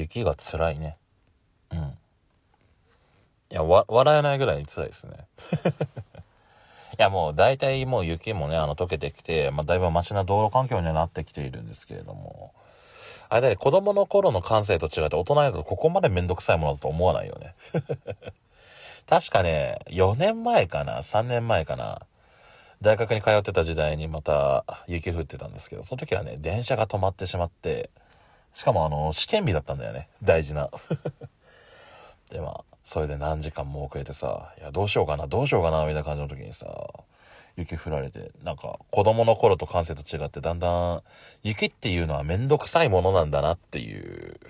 雪が辛いね。うん。いや、わ、笑えないぐらいに辛いですね。いや、もう大体もう雪もね、あの溶けてきて、まあだいぶマシな道路環境にはなってきているんですけれども、あれだね、子供の頃の感性と違って大人だとここまでめんどくさいものだと思わないよね。確かね、4年前かな、3年前かな、大学に通ってた時代にまた雪降ってたんですけど、その時はね、電車が止まってしまって、しかもあの、試験日だったんだよね。大事な。で、まあ、それで何時間も遅れてさ、いや、どうしようかな、どうしようかな、みたいな感じの時にさ、雪降られて、なんか、子供の頃と感性と違って、だんだん、雪っていうのはめんどくさいものなんだなっていう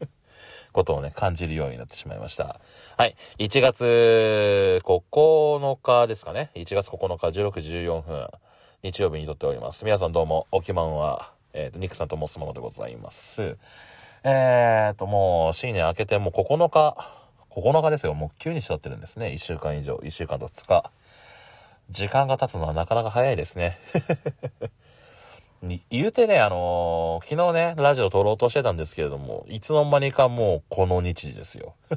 ことをね、感じるようになってしまいました。はい。1月9日ですかね。1月9日16時14分、日曜日に撮っております。皆さんどうも、おきまんは、えっ、ー、と、ニクさんと申すものでございます。えっ、ー、と、もう、新年明けてもう9日、9日ですよ。もう9日経ってるんですね。1週間以上、1週間と2日。時間が経つのはなかなか早いですね。言うてね、あのー、昨日ね、ラジオ撮ろうとしてたんですけれども、いつの間にかもうこの日時ですよ。い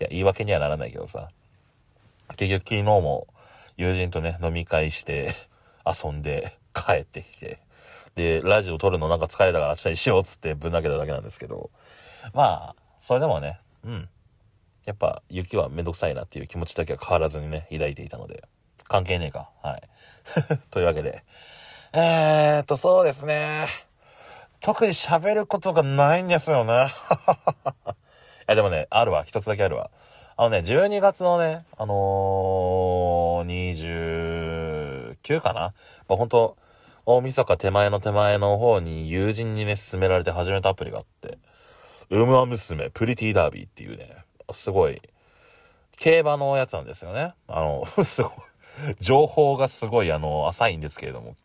や、言い訳にはならないけどさ。結局昨日も友人とね、飲み会して、遊んで、帰ってきて、で、ラジオ撮るのなんか疲れたから明日にしようっつってぶん投げただけなんですけど、まあ、それでもね、うん。やっぱ雪はめんどくさいなっていう気持ちだけは変わらずにね、抱いていたので、関係ねえか。はい。というわけで、えーっと、そうですね。特に喋ることがないんですよね。いや、でもね、あるわ。一つだけあるわ。あのね、12月のね、あのー、29かなまあ、ほんと、大晦日手前の手前の方に友人にね、勧められて始めたアプリがあって、ウムア娘プリティダービーっていうね、すごい、競馬のやつなんですよね。あの、すごい、情報がすごいあの、浅いんですけれども、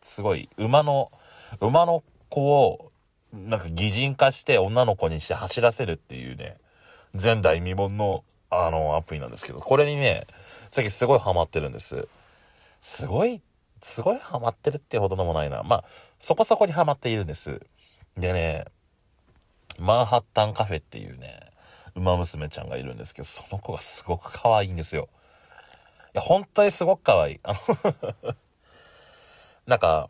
すごい、馬の、馬の子を、なんか擬人化して女の子にして走らせるっていうね、前代未聞の、あの、アプリなんですけど、これにね、最近すごいハマってるんです。すごい、すごいハマってるってほどでもないな。まあ、そこそこにハマっているんです。でね、マンハッタンカフェっていうね、馬娘ちゃんがいるんですけど、その子がすごく可愛いんですよ。いや、本当にすごく可愛い。あの なんか、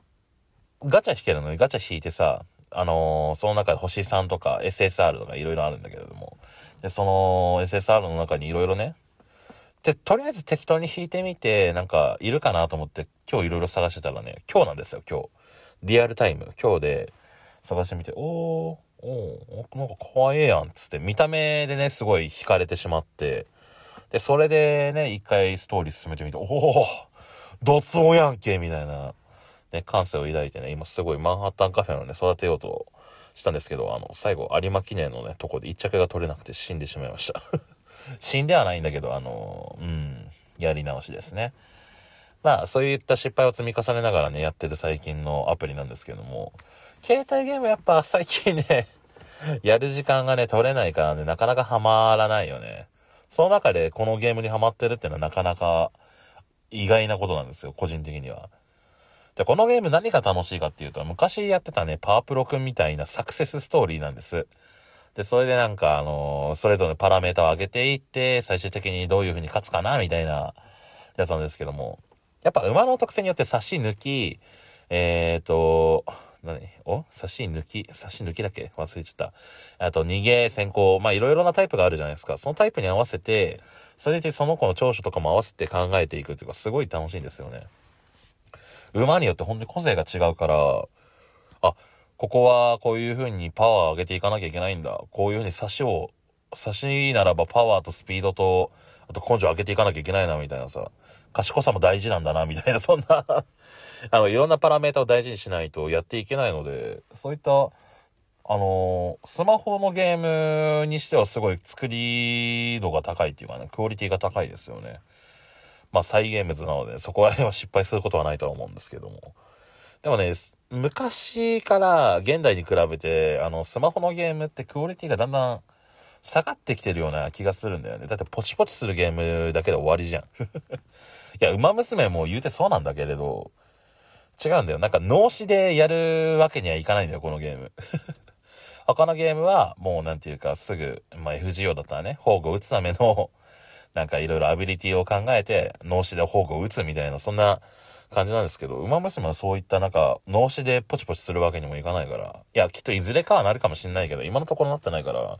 ガチャ引けるのにガチャ引いてさ、あのー、その中で星3とか SSR とかいろいろあるんだけれども、で、その SSR の中にいろいろね、で、とりあえず適当に引いてみて、なんか、いるかなと思って、今日いろいろ探してたらね、今日なんですよ、今日。リアルタイム、今日で探してみて、おー、おー、なんか可愛いやん、つって、見た目でね、すごい惹かれてしまって、で、それでね、一回ストーリー進めてみて、おおドツオやんけ、みたいなね、感性を抱いてね、今すごいマンハッタンカフェをね、育てようとしたんですけど、あの、最後、有馬記念のね、とこで一着が取れなくて死んでしまいました。死んではないんだけど、あの、うん、やり直しですね。まあ、そういった失敗を積み重ねながらね、やってる最近のアプリなんですけども、携帯ゲームやっぱ最近ね、やる時間がね、取れないからね、なかなかハマらないよね。その中でこのゲームにハマってるっていうのはなかなか意外なことなんですよ、個人的には。で、このゲーム何が楽しいかっていうと、昔やってたね、パワープロくんみたいなサクセスストーリーなんです。で、それでなんか、あのー、それぞれパラメータを上げていって、最終的にどういう風に勝つかな、みたいなやつなんですけども、やっぱ馬の特性によって差し抜き、えっ、ー、と、何？お？差し抜き？差し抜きだっけ？忘れちゃった。あと、逃げ、先行。まあ、いろいろなタイプがあるじゃないですか。そのタイプに合わせて、それでその子の長所とかも合わせて考えていくっていうか、すごい楽しいんですよね。馬によって本当に個性が違うから、あ、ここはこういう風にパワーを上げていかなきゃいけないんだ。こういう風に差しを、差しならばパワーとスピードと、あと根性を上げていかなきゃいけないな、みたいなさ。賢さも大事なんだな、みたいな、そんなあの、いろんなパラメータを大事にしないとやっていけないので、そういった、あのー、スマホのゲームにしてはすごい作り度が高いっていうかね、クオリティが高いですよね。まあ、再現物なので、そこら辺は失敗することはないとは思うんですけども。でもね、昔から現代に比べて、あの、スマホのゲームってクオリティがだんだん下がってきてるような気がするんだよね。だってポチポチするゲームだけで終わりじゃん。いや、馬娘も言うてそうなんだけれど、違うんだよ。なんか脳死でやるわけにはいかないんだよ、このゲーム。他のゲームは、もうなんていうか、すぐ、まあ、FGO だったらね、宝具を打つための、なんかいろいろアビリティを考えて、脳死で宝具を打つみたいな、そんな感じなんですけど、馬娘はそういったなんか、脳死でポチポチするわけにもいかないから、いや、きっといずれかはなるかもしんないけど、今のところなってないから、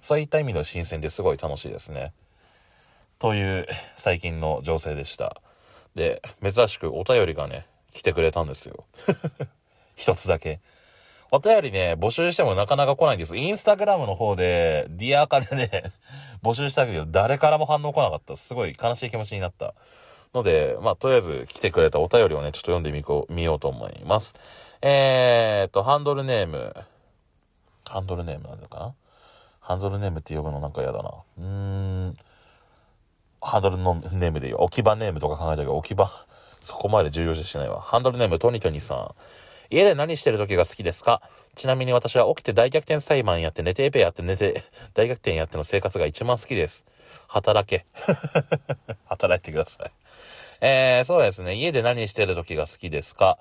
そういった意味では新鮮ですごい楽しいですね。という最近の情勢でした。で、珍しくお便りがね、来てくれたんですよ。一つだけ。お便りね、募集してもなかなか来ないんです。インスタグラムの方で、ディアーカでね、募集したけど、誰からも反応来なかった。すごい悲しい気持ちになった。ので、まあ、とりあえず来てくれたお便りをね、ちょっと読んでみこ見ようと思います。えーと、ハンドルネーム。ハンドルネームなんだかな？ハンドルネームって呼ぶのなんか嫌だな。うーん。ハンドルのネームでいいよ。置き場ネームとか考えたけど、置き場、そこまで重要視してないわ。ハンドルネーム、トニトニさん。家で何してる時が好きですか？ちなみに私は起きて大逆転裁判やって寝てエペやって寝て大逆転やっての生活が一番好きです。働け。働いてください。えー、そうですね。家で何してる時が好きですか？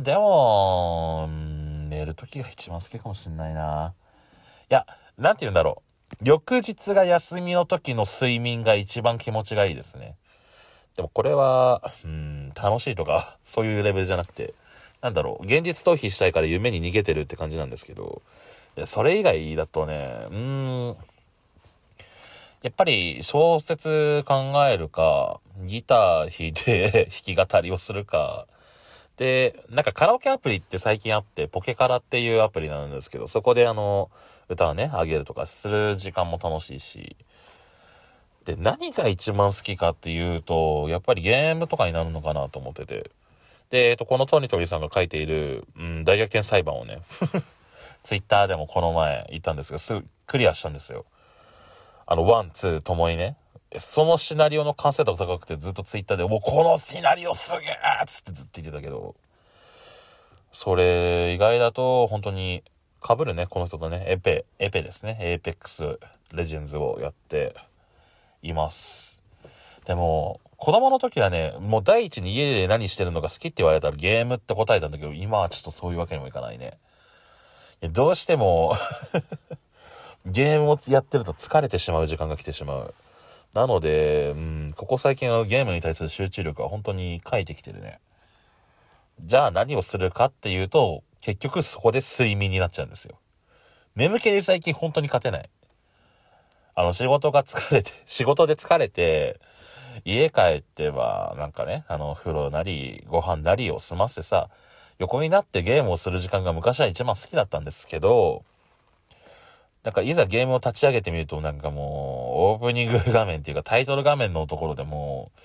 でも、寝る時が一番好きかもしんないな。いや、なんて言うんだろう。翌日が休みの時の睡眠が一番気持ちがいいですね。でもこれは、うん、楽しいとか、そういうレベルじゃなくて、なんだろう、現実逃避したいから夢に逃げてるって感じなんですけど、それ以外だとね、うーん、やっぱり小説考えるか、ギター弾いて弾き語りをするか、で、なんかカラオケアプリって最近あって、ポケカラっていうアプリなんですけど、そこであの、歌をね、あげるとかする時間も楽しいし、で、何が一番好きかっていうと、やっぱりゲームとかになるのかなと思ってて、で、えっと、このトニトリさんが書いている、うん、大逆転裁判をね、ツイッターでもこの前言ったんですが、すぐクリアしたんですよ。あの、 one、two ともにね。そのシナリオの完成度が高くてずっとツイッターで、もうこのシナリオすげえっつってずっと言ってたけど、それ以外だと本当に被るね、この人とね、エペ、エペですね、 Apex Legends をやっています。でも、子供の時はね、もう第一に家で何してるのが好きって言われたらゲームって答えたんだけど、今はちょっとそういうわけにもいかないね。いどうしても ゲームをやってると疲れてしまう時間が来てしまう。なので、うん、ここ最近はゲームに対する集中力は本当に書いてきてるね。じゃあ何をするかっていうと、結局そこで睡眠になっちゃうんですよ。眠気に最近本当に勝てない。あの仕事が疲れて、仕事で疲れて、家帰っては、なんかね、あの、風呂なり、ご飯なりを済ませてさ、横になってゲームをする時間が昔は一番好きだったんですけど、なんかいざゲームを立ち上げてみるとなんかもう、オープニング画面っていうかタイトル画面のところでもう、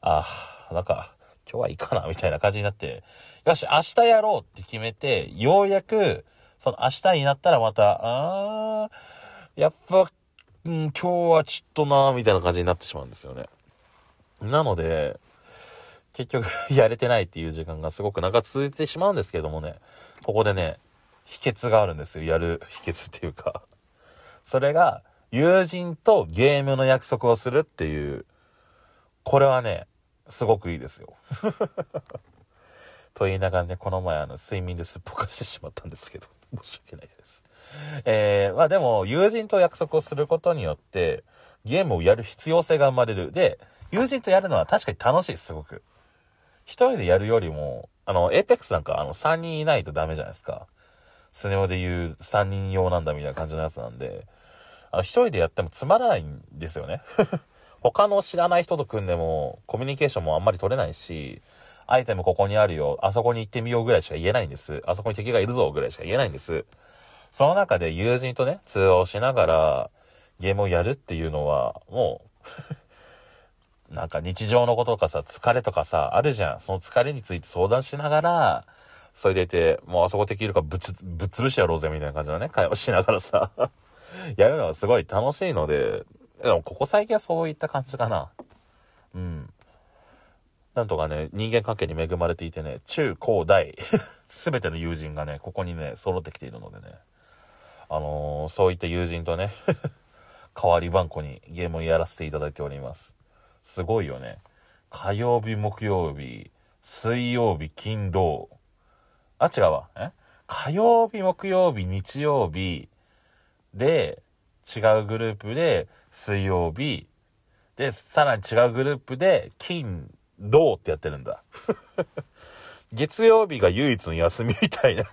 ああ、なんか、今日はいいかな、みたいな感じになって、よし、明日やろうって決めて、ようやく、その明日になったらまた、あー、やっぱ、うん、今日はちょっとなみたいな感じになってしまうんですよね。なので、結局やれてないっていう時間がすごく長く続いてしまうんですけどもね、ここでね、秘訣があるんですよ。やる秘訣っていうか。それが、友人とゲームの約束をするっていう、これはね、すごくいいですよ。と言いながらね、この前あの、睡眠ですっぽかしてしまったんですけど、申し訳ないです。えー、まあでも、友人と約束をすることによって、ゲームをやる必要性が生まれる。で、友人とやるのは確かに楽しい、すごく。一人でやるよりも、あの、エーペックスなんかあの3人いないとダメじゃないですか。スネ夫で言う3人用なんだみたいな感じのやつなんで、あの、一人でやってもつまらないんですよね。他の知らない人と組んでも、コミュニケーションもあんまり取れないし、アイテムここにあるよ、あそこに行ってみようぐらいしか言えないんです。あそこに敵がいるぞぐらいしか言えないんです。その中で友人とね、通話をしながら、ゲームをやるっていうのは、もう なんか日常のこととかさ、疲れとかさ、あるじゃん。その疲れについて相談しながら、それでいて、もうあそこできるかぶっつ、ぶっ潰してやろうぜみたいな感じのね、会話しながらさ、やるのがすごい楽しいので、でもここ最近はそういった感じかな。うん。なんとかね、人間関係に恵まれていてね、中高大、すべての友人がね、ここにね、揃ってきているのでね、あのー、そういった友人とね、代わり番号にゲームをやらせていただいております。すごいよね。火曜日、木曜日、水曜日、金土。あ、違うわ。え？火曜日、木曜日、日曜日、で、違うグループで水曜日、で、さらに違うグループで金、銅ってやってるんだ。月曜日が唯一の休みみたいな。い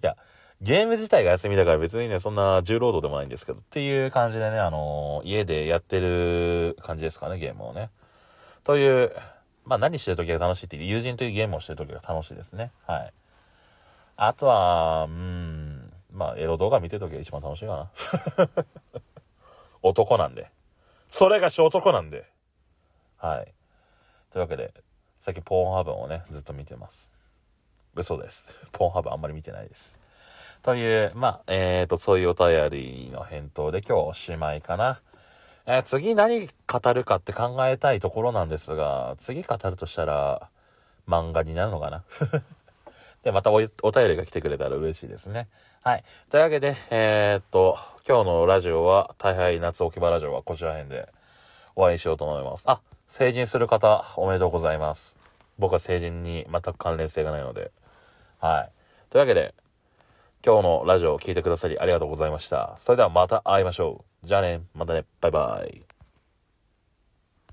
や、ゲーム自体が休みだから別にね、そんな重労働でもないんですけど、っていう感じでね、あのー、家でやってる感じですかね、ゲームをね。という、まあ何してる時が楽しいっていう、友人というゲームをしてる時が楽しいですね。はい。あとは、うん、まあエロ動画見てる時が一番楽しいかな。男なんで。それがし男なんで。はい。というわけで、さっきポーンハブをね、ずっと見てます。嘘です。ポーンハブあんまり見てないです。という、まあ、えっ、ー、と、そういうお便りの返答で今日おしまいかな。えー、次何語るかって考えたいところなんですが、次語るとしたら、漫画になるのかな？で、またお便りが来てくれたら嬉しいですね。はい。というわけで、えー、っと、今日のラジオは、大敗夏置き場ラジオはこちら辺でお会いしようと思います。あ、成人する方、おめでとうございます。僕は成人に全く関連性がないので。はい。というわけで、今日のラジオを聴いてくださりありがとうございました。それではまた会いましょう。じゃあね、またね、バイバイ。